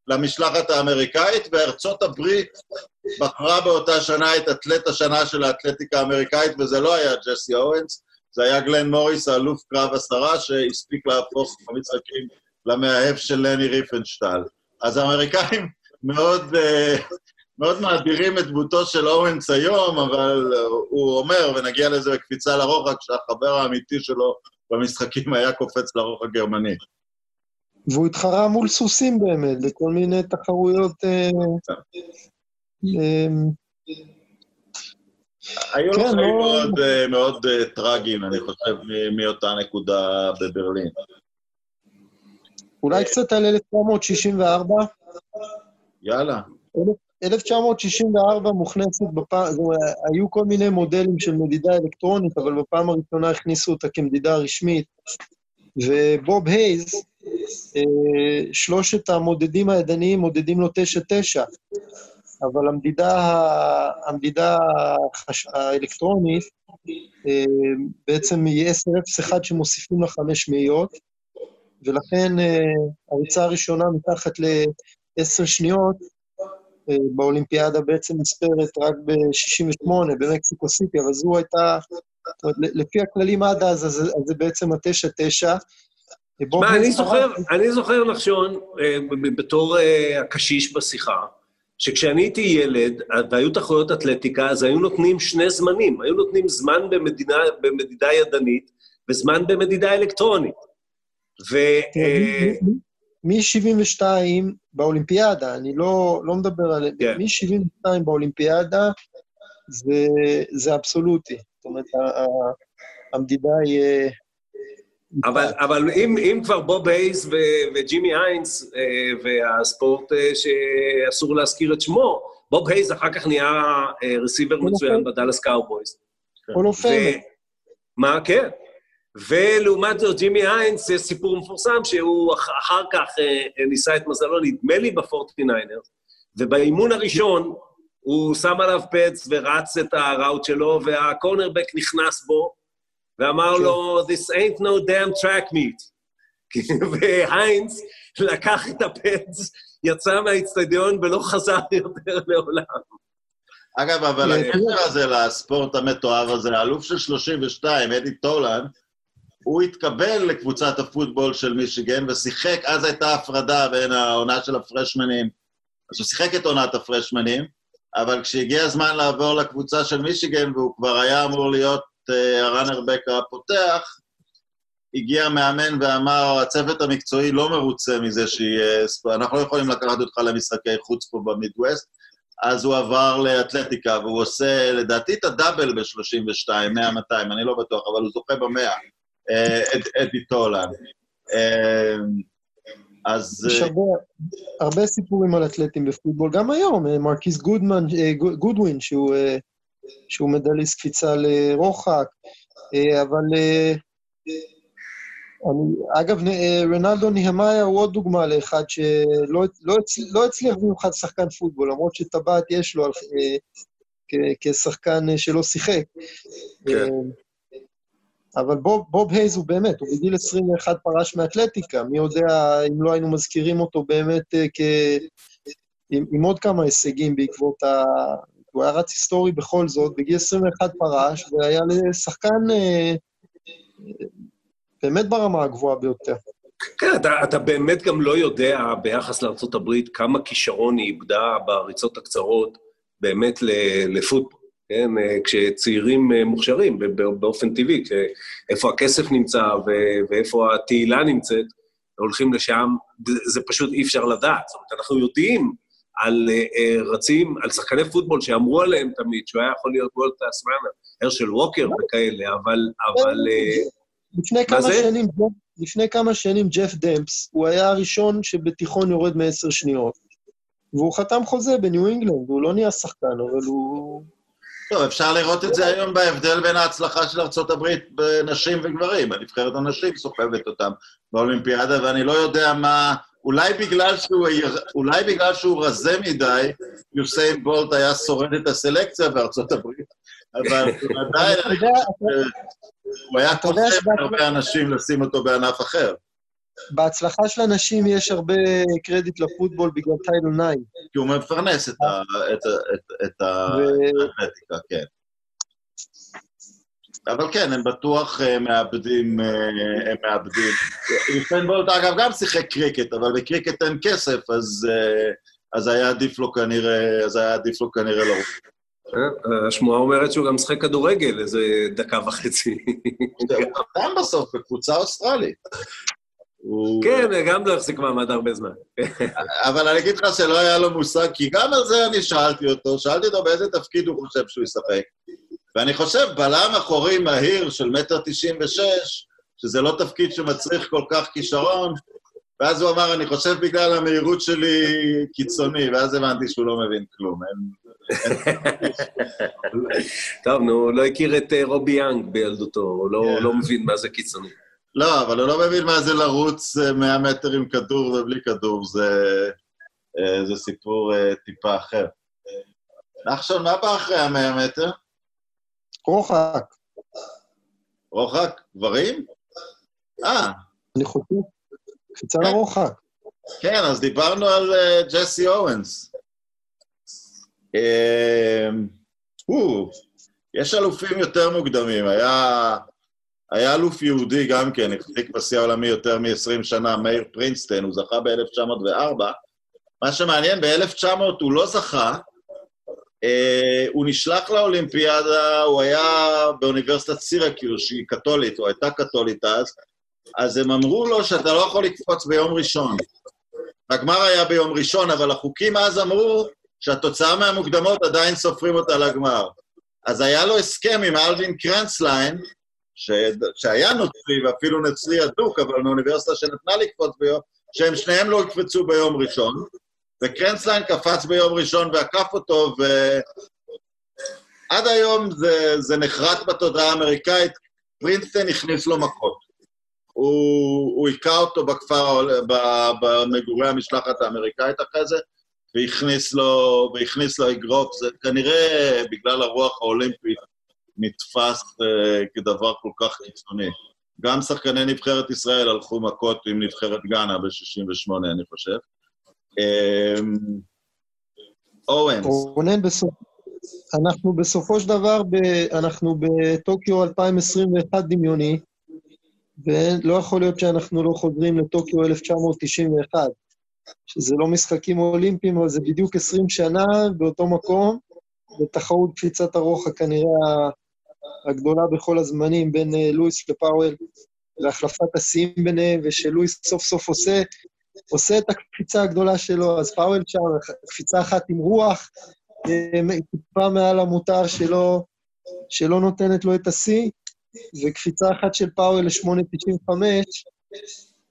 [SPEAKER 2] למשלחת האמריקאית, וארצות הברית בחרה באותה שנה את אתלט השנה של האתלטיקה האמריקאית, וזה לא היה ג'סי אורנס, זה היה גלן מוריס, האלוף קרב עשרה, שהספיק להפוך במשחקים למאהב של לני ריפנשטל. אז האמריקאים מאוד, אה, מאוד מאדירים את דמותו של אורנס היום, אבל הוא אומר, ונגיע לזה בקפיצה לרוחק, שהחבר האמיתי שלו במשחקים היה קופץ לרוח הגרמני.
[SPEAKER 3] והוא התחרה מול סוסים באמת, בכל מיני תחרויות... אה,
[SPEAKER 2] אמ, היו לו כן, חיים לא- מאוד אה, טראגיים, אני חושב, מאותה נקודה בברלין.
[SPEAKER 3] אולי קצת על 1964?
[SPEAKER 2] יאללה.
[SPEAKER 3] 1964 מוכנסת בפעם, היו כל מיני מודלים של מדידה אלקטרונית, אבל בפעם הראשונה הכניסו אותה כמדידה רשמית. ובוב הייז, אה, שלושת המודדים הידניים מודדים לו 9-9, אבל המדידה, המדידה האלקטרונית אה, בעצם היא 10-0-1 שמוסיפים לה חמש מאיות, ולכן אה, הריצה הראשונה מתחת ל-10 שניות באולימפיאדה בעצם נספרת רק ב-68, במקסיקו סיטי, אבל זו הייתה, לפי הכללים עד אז, אז זה בעצם התשע-תשע.
[SPEAKER 1] מה, אני זוכר, אני זוכר, נחשון, אה, בתור אה, הקשיש בשיחה, שכשאני הייתי ילד, והיו תחרויות אתלטיקה, אז היו נותנים שני זמנים. היו נותנים זמן במדינה, במדידה ידנית וזמן במדידה אלקטרונית. ו...
[SPEAKER 3] כן, מ-72 באולימפיאדה, אני לא, לא מדבר על...
[SPEAKER 1] כן.
[SPEAKER 3] מ-72 באולימפיאדה זה, זה אבסולוטי. זאת אומרת, המדידה היא... אה,
[SPEAKER 1] אבל, אבל אם, אם כבר בוב הייס ו- וג'ימי היינס אה, והספורט אה, שאסור להזכיר את שמו, בוב הייס אחר כך נהיה אה, receiver מצוין בדאלאס קאובויז.
[SPEAKER 3] Hall of Famer.
[SPEAKER 1] מה, כן. ולעומת זאת, ג'ימי היינס, יש סיפור מפורסם שהוא אח- אחר כך אה, אה, ניסה את מזלו, נדמה לי בפורטי ניינרס, ובאימון הראשון הוא שם עליו פדס ורץ את הראוט שלו, והקורנרבק נכנס בו, ואמר. לו, This ain't no damn track meet. והיינס לקח את הפדס, יצא מהאיצטדיון ולא חזר יותר לעולם.
[SPEAKER 2] אגב, אבל
[SPEAKER 3] כן.
[SPEAKER 2] הקשר הזה לספורט המתועב הזה, האלוף של 32, אדי טולן, הוא התקבל לקבוצת הפוטבול של מישיגן ושיחק, אז הייתה הפרדה בין העונה של הפרשמנים, אז הוא שיחק את עונת הפרשמנים, אבל כשהגיע הזמן לעבור לקבוצה של מישיגן, והוא כבר היה אמור להיות אה, הראנרבק הפותח, הגיע מאמן ואמר, הצוות המקצועי לא מרוצה מזה שיהיה... אנחנו לא יכולים לקחת אותך למשחקי חוץ פה במידווסט, אז הוא עבר לאתלטיקה, והוא עושה, לדעתי, את הדאבל ב-32, 100-200, אני לא בטוח, אבל הוא זוכה ב-100, אדי טולן. אה, אז...
[SPEAKER 3] יש
[SPEAKER 2] אה,
[SPEAKER 3] הרבה, הרבה סיפורים על אתלטים בפוטבול, גם היום, אה, מרקיס גודמן, אה, גו- גודווין, שהוא, אה, שהוא מדליסט קפיצה לרוחק, אה, אבל... אה, אני, אגב, אה, רנלדו ניהמיה הוא עוד דוגמה לאחד שלא לא לא הצליח במיוחד שחקן פוטבול, למרות שטבעת יש לו על, אה, כ- כשחקן אה, שלא שיחק.
[SPEAKER 1] כן.
[SPEAKER 3] אבל בוב, בוב הייז הוא באמת, הוא בגיל 21 פרש מאתלטיקה, מי יודע אם לא היינו מזכירים אותו באמת אה, כ... עם, עם עוד כמה הישגים בעקבות ה... הוא היה רץ היסטורי בכל זאת, בגיל 21 פרש, והיה לשחקן אה, באמת ברמה הגבוהה ביותר.
[SPEAKER 1] כן, אתה, אתה באמת גם לא יודע ביחס לארה"ב כמה כישרון היא איבדה בריצות הקצרות באמת לפוטבול, כן? אה, כשצעירים אה, מוכשרים באופן טבעי, איפה הכסף נמצא ואיפה התהילה נמצאת, הולכים לשם, זה, פשוט אי אפשר לדעת. זאת אומרת, אנחנו יודעים על אה, רצים, על שחקני פוטבול שאמרו עליהם תמיד שהוא היה יכול להיות וולט טס ראנר, הרשל ווקר וכאלה, אבל... אבל
[SPEAKER 3] לפני
[SPEAKER 1] מה
[SPEAKER 3] כמה
[SPEAKER 1] זה?
[SPEAKER 3] שנים, לפני כמה שנים ג'ף דמפס, הוא היה הראשון שבתיכון יורד מעשר שניות, והוא חתם חוזה בניו אינגלנד, והוא לא נהיה שחקן, אבל הוא...
[SPEAKER 2] טוב, אפשר לראות את זה היום בהבדל בין ההצלחה של ארה"ב בנשים וגברים. הנבחרת הנשים סוחבת אותם באולימפיאדה, ואני לא יודע מה... אולי בגלל שהוא, אולי בגלל שהוא רזה מדי, יוסיין בולט היה שורד את הסלקציה בארצות הברית, אבל עדיין
[SPEAKER 3] אתה יודע,
[SPEAKER 2] הוא היה קוסם
[SPEAKER 3] שבהצלחה-
[SPEAKER 2] הרבה אנשים לשים אותו בענף אחר.
[SPEAKER 3] בהצלחה של הנשים יש הרבה קרדיט לפוטבול בגלל טייטל 9.
[SPEAKER 2] כי הוא מפרנס את האתלטיקה, כן. אבל כן, הם בטוח אה, מאבדים, אה, הם מאבדים. יופיין בולט, אגב, גם שיחק קריקט, אבל בקריקט אין כסף, אז, אה, אז היה עדיף לו כנראה, אז היה עדיף לו כנראה לרוב.
[SPEAKER 1] אה, השמועה אומרת שהוא גם משחק כדורגל איזה דקה וחצי.
[SPEAKER 2] הוא חתם בסוף בקבוצה אוסטרלית. הוא-
[SPEAKER 1] כן, גם לא החזיק מעמד הרבה זמן.
[SPEAKER 2] אבל אני אגיד לך שלא היה לו מושג, כי גם על זה אני שאלתי אותו, שאלתי אותו באיזה תפקיד הוא חושב שהוא ישחק. ואני חושב, בלם אחורי מהיר של מטר תשעים ושש, שזה לא תפקיד שמצריך כל כך כישרון, ואז הוא אמר, אני חושב בגלל המהירות שלי קיצוני, ואז הבנתי שהוא לא מבין כלום.
[SPEAKER 1] טוב, נו, הוא לא הכיר את אה, רובי יאנג בילדותו, הוא לא-
[SPEAKER 2] כן.
[SPEAKER 1] לא מבין מה זה קיצוני.
[SPEAKER 2] לא, אבל הוא לא מבין מה זה לרוץ אה, 100 מטר עם כדור ובלי כדור, זה, אה, זה סיפור אה, טיפה אחר. נחשון, מה בא אחרי ה-100 מטר?
[SPEAKER 3] רוחק,
[SPEAKER 2] רוחק? גברים? אה,
[SPEAKER 3] אני חושב. קפיצה
[SPEAKER 2] כן.
[SPEAKER 3] לרוחק.
[SPEAKER 2] כן, אז דיברנו על אה, ג'סי אורנס. אה, הוא, יש אלופים יותר מוקדמים, היה, היה אלוף יהודי גם כן, החזיק בשיא העולמי יותר מ-20 שנה, מאיר פרינסטן, הוא זכה ב-1904. מה שמעניין, ב-1900 הוא לא זכה, אה, הוא נשלח לאולימפיאדה, הוא היה באוניברסיטת סירקיוס, שהיא קתולית, או הייתה קתולית אז, אז הם אמרו לו שאתה לא יכול לקפוץ ביום ראשון. הגמר היה ביום ראשון, אבל החוקים אז אמרו שהתוצאה מהמוקדמות עדיין סופרים אותה לגמר. אז היה לו הסכם עם אלווין קרנצליין, ש... שהיה נוצרי ואפילו נוצרי אדוק, אבל מאוניברסיטה שנתנה לקפוץ ביום, שהם שניהם לא יקפצו ביום ראשון, וקרנצליין קפץ ביום ראשון ועקף אותו, ועד היום זה, זה נחרט בתודעה האמריקאית, פרינסטון הכניס לו מכות. הוא, הוא היכה אותו בכפר, במגורי המשלחת האמריקאית אחרי זה, והכניס לו, והכניס לו אגרוף. זה כנראה בגלל הרוח האולימפית נתפס uh, כדבר כל כך קיצוני. גם שחקני נבחרת ישראל הלכו מכות עם נבחרת גאנה ב-68, אני חושב. אמ, אורנס.
[SPEAKER 3] רונן, בסוף... אנחנו בסופו של דבר, ב... אנחנו בטוקיו 2021 דמיוני, ולא יכול להיות שאנחנו לא חוזרים לטוקיו 1991, שזה לא משחקים אולימפיים, אבל זה בדיוק 20 שנה באותו מקום, בתחרות קפיצת הרוחק כנראה הגדולה בכל הזמנים בין אה, לואיס לפאוול, להחלפת השיאים ביניהם, ושלואיס סוף סוף עושה, עושה את הקפיצה הגדולה שלו, אז פאוול שם, קפיצה אחת עם רוח, אה, טיפה מעל המותר שלו, שלא נותנת לו את השיא, וקפיצה אחת של פאוול ל-8.95,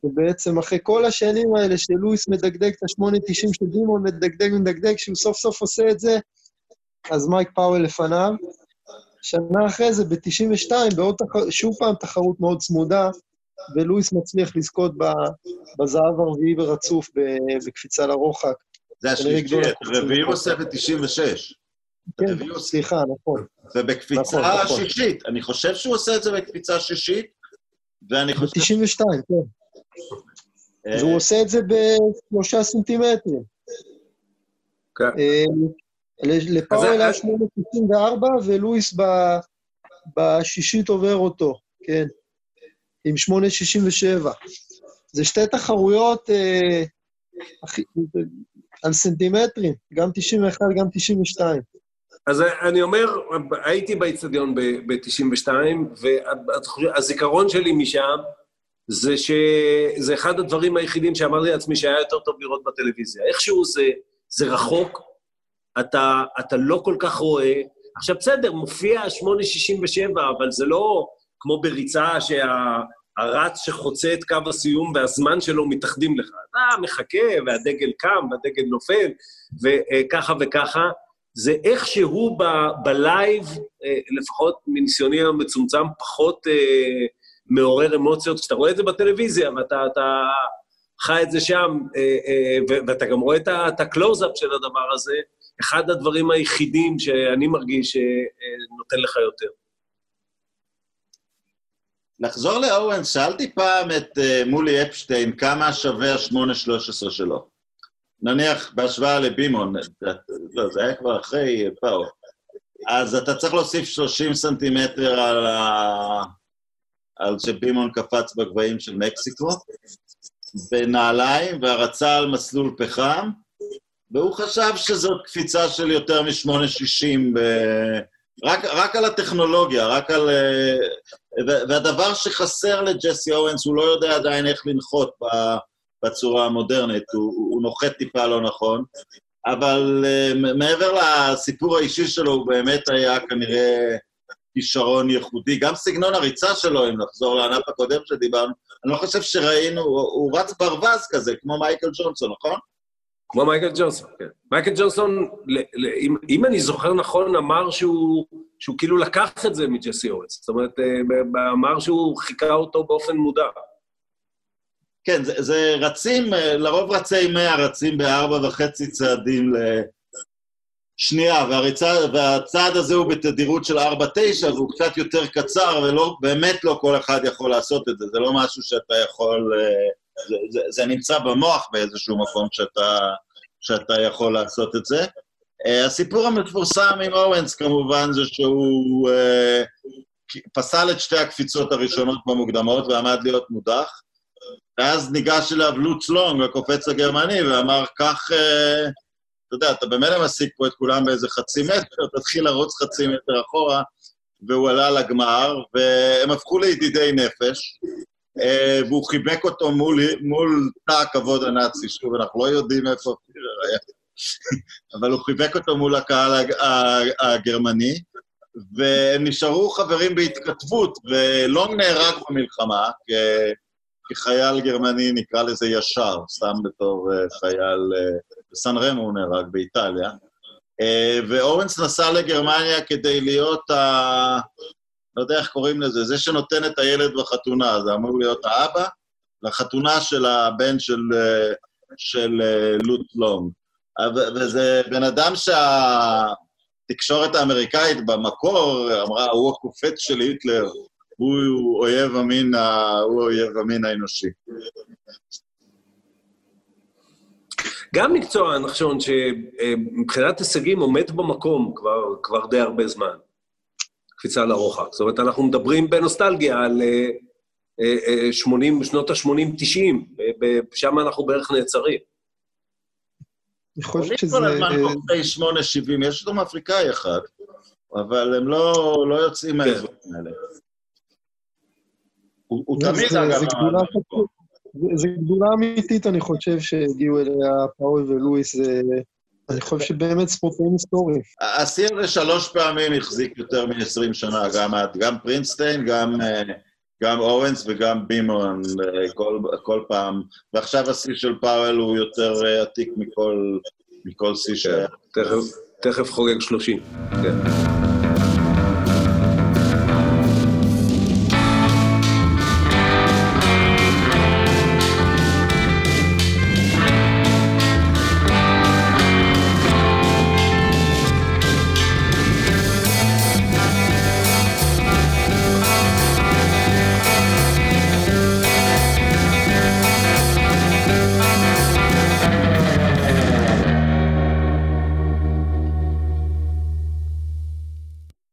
[SPEAKER 3] ובעצם אחרי כל השנים האלה שלואיס מדגדג את ה-8.90 של בימון, מדגדג מדגדג, כשהוא סוף סוף עושה את זה, אז מייק פאוול לפניו. שנה אחרי זה, ב-92, בעוד תח... שוב פעם תחרות מאוד צמודה, ולואיס מצליח לזכות בזהב הרביעי ברצוף בקפיצה לרוחק.
[SPEAKER 2] זה השלישי, רביעי עושה ב-96.
[SPEAKER 3] כן, סליחה, נכון.
[SPEAKER 2] ובקפיצה נכון, נכון. שישית, אני חושב שהוא עושה את זה בקפיצה שישית, ואני חושב...
[SPEAKER 3] ב-92, כן. אה, והוא עושה את זה בשלושה סנטימטרים. כן. לפאוול היה 8.94, ולואיס בשישית עובר אותו, כן, עם 8.67. זה שתי תחרויות אה, על סנטימטרים, גם 91, גם 92.
[SPEAKER 1] אז אני אומר, הייתי באיצטדיון ב-92, והזיכרון שלי משם זה שזה אחד הדברים היחידים שאמרתי לעצמי שהיה יותר טוב לראות בטלוויזיה. איכשהו זה, זה רחוק, אתה, אתה לא כל כך רואה. עכשיו, בסדר, מופיע 867, אבל זה לא כמו בריצה שהרץ שה, שחוצה את קו הסיום והזמן שלו מתאחדים לך. אתה מחכה, והדגל קם, והדגל נופל, וככה וככה. זה איכשהו בלייב, אה, לפחות מניסיוני המצומצם, פחות אה, מעורר אמוציות. כשאתה רואה את זה בטלוויזיה ואתה אתה חי את זה שם, אה, ואתה גם רואה את הקלוז-אפ של הדבר הזה, אחד הדברים היחידים שאני מרגיש שנותן לך יותר.
[SPEAKER 2] נחזור לאורנס, שאלתי פעם את מולי אפשטיין כמה שווה ה-813 שלו. נניח בהשוואה לבימון, לא, זה היה כבר אחרי פאו, אז אתה צריך להוסיף 30 סנטימטר על, ה... על שבימון קפץ בגבהים של מקסיקו, בנעליים, והרצה על מסלול פחם, והוא חשב שזאת קפיצה של יותר מ-860, ב... רק, רק על הטכנולוגיה, רק על... והדבר שחסר לג'סי אורנס, הוא לא יודע עדיין איך לנחות. בצורה המודרנית, הוא, הוא נוחת טיפה לא נכון, אבל uh, מעבר לסיפור האישי שלו, הוא באמת היה כנראה כישרון ייחודי. גם סגנון הריצה שלו, אם נחזור לענף הקודם שדיברנו, אני לא חושב שראינו, הוא, הוא רץ ברווז כזה, כמו מייקל ג'ונסון, נכון?
[SPEAKER 1] כמו מייקל ג'ונסון, כן. מייקל ג'ונסון, ל, ל, אם, אם אני זוכר נכון, אמר שהוא, שהוא כאילו לקח את זה מג'סי אורנס. זאת אומרת, אה, אמר שהוא חיכה אותו באופן מודע.
[SPEAKER 2] כן, זה, זה רצים, אה, לרוב רצי 100 רצים בארבע וחצי צעדים לשנייה, והריצה, והצעד הזה הוא בתדירות של 4-9, והוא קצת יותר קצר, ובאמת לא כל אחד יכול לעשות את זה, זה לא משהו שאתה יכול... אה, זה, זה, זה נמצא במוח באיזשהו מקום שאתה, שאתה יכול לעשות את זה. Uh, הסיפור המפורסם עם אורנס כמובן זה שהוא uh, פסל את שתי הקפיצות הראשונות במוקדמות ועמד להיות מודח. ואז ניגש אליו לוץ לונג, הקופץ הגרמני, ואמר, קח, אה, אתה יודע, אתה במילא משיג פה את כולם באיזה חצי מטר, תתחיל לרוץ חצי מטר אחורה, והוא עלה לגמר, והם הפכו לידידי נפש. אה, והוא חיבק אותו מול, מול תא הכבוד הנאצי. שוב, אנחנו לא יודעים איפה פירר היה, אבל הוא חיבק אותו מול הקהל הגרמני, והם נשארו חברים בהתכתבות, ולונג נהרג במלחמה, כחייל גרמני, נקרא לזה ישר, סתם בתור אה, חייל... אה, בסן רמו הוא נהרג, באיטליה. ואורנס נסע לגרמניה כדי להיות ה... לא יודע איך קוראים לזה, זה שנותן את הילד בחתונה, זה אמור להיות האבא, לחתונה של הבן של, של אה, לוט לונג. וזה בן אדם שהתקשורת האמריקאית במקור אמרה, הוא הקופץ של היטלר, הוא אויב המין, הוא אויב המין האנושי.
[SPEAKER 1] גם מקצוע נחשון שמבחינת הישגים עומד במקום כבר, כבר די הרבה זמן. קפיצה לרוחק. זאת אומרת, אנחנו מדברים בנוסטלגיה על 80, אה, אה, שנות ה-80-90, שם אנחנו בערך נעצרים.
[SPEAKER 2] אני חושב שזה... כל הזמן קורסי 8-70, יש דרום אפריקאי אחד, אבל הם לא, לא יוצאים כן. מהאזורים האלה. הוא תמיד, אגב...
[SPEAKER 3] זה גדולה אמיתית, אני חושב, שהגיעו אליה פאוול ולואיס. אני חושב שבאמת ספורטאים היסטוריים.
[SPEAKER 2] השיא הזה שלוש פעמים החזיק יותר מ-20 שנה, גם, גם פרינסטיין, גם, אה, גם אוונס וגם בימון, אה, כל, כל פעם. ועכשיו השיא של פאוול הוא יותר אה, עתיק מכל, מכל שיא שהיה.
[SPEAKER 1] תכף, תכף חוגג 30, כן.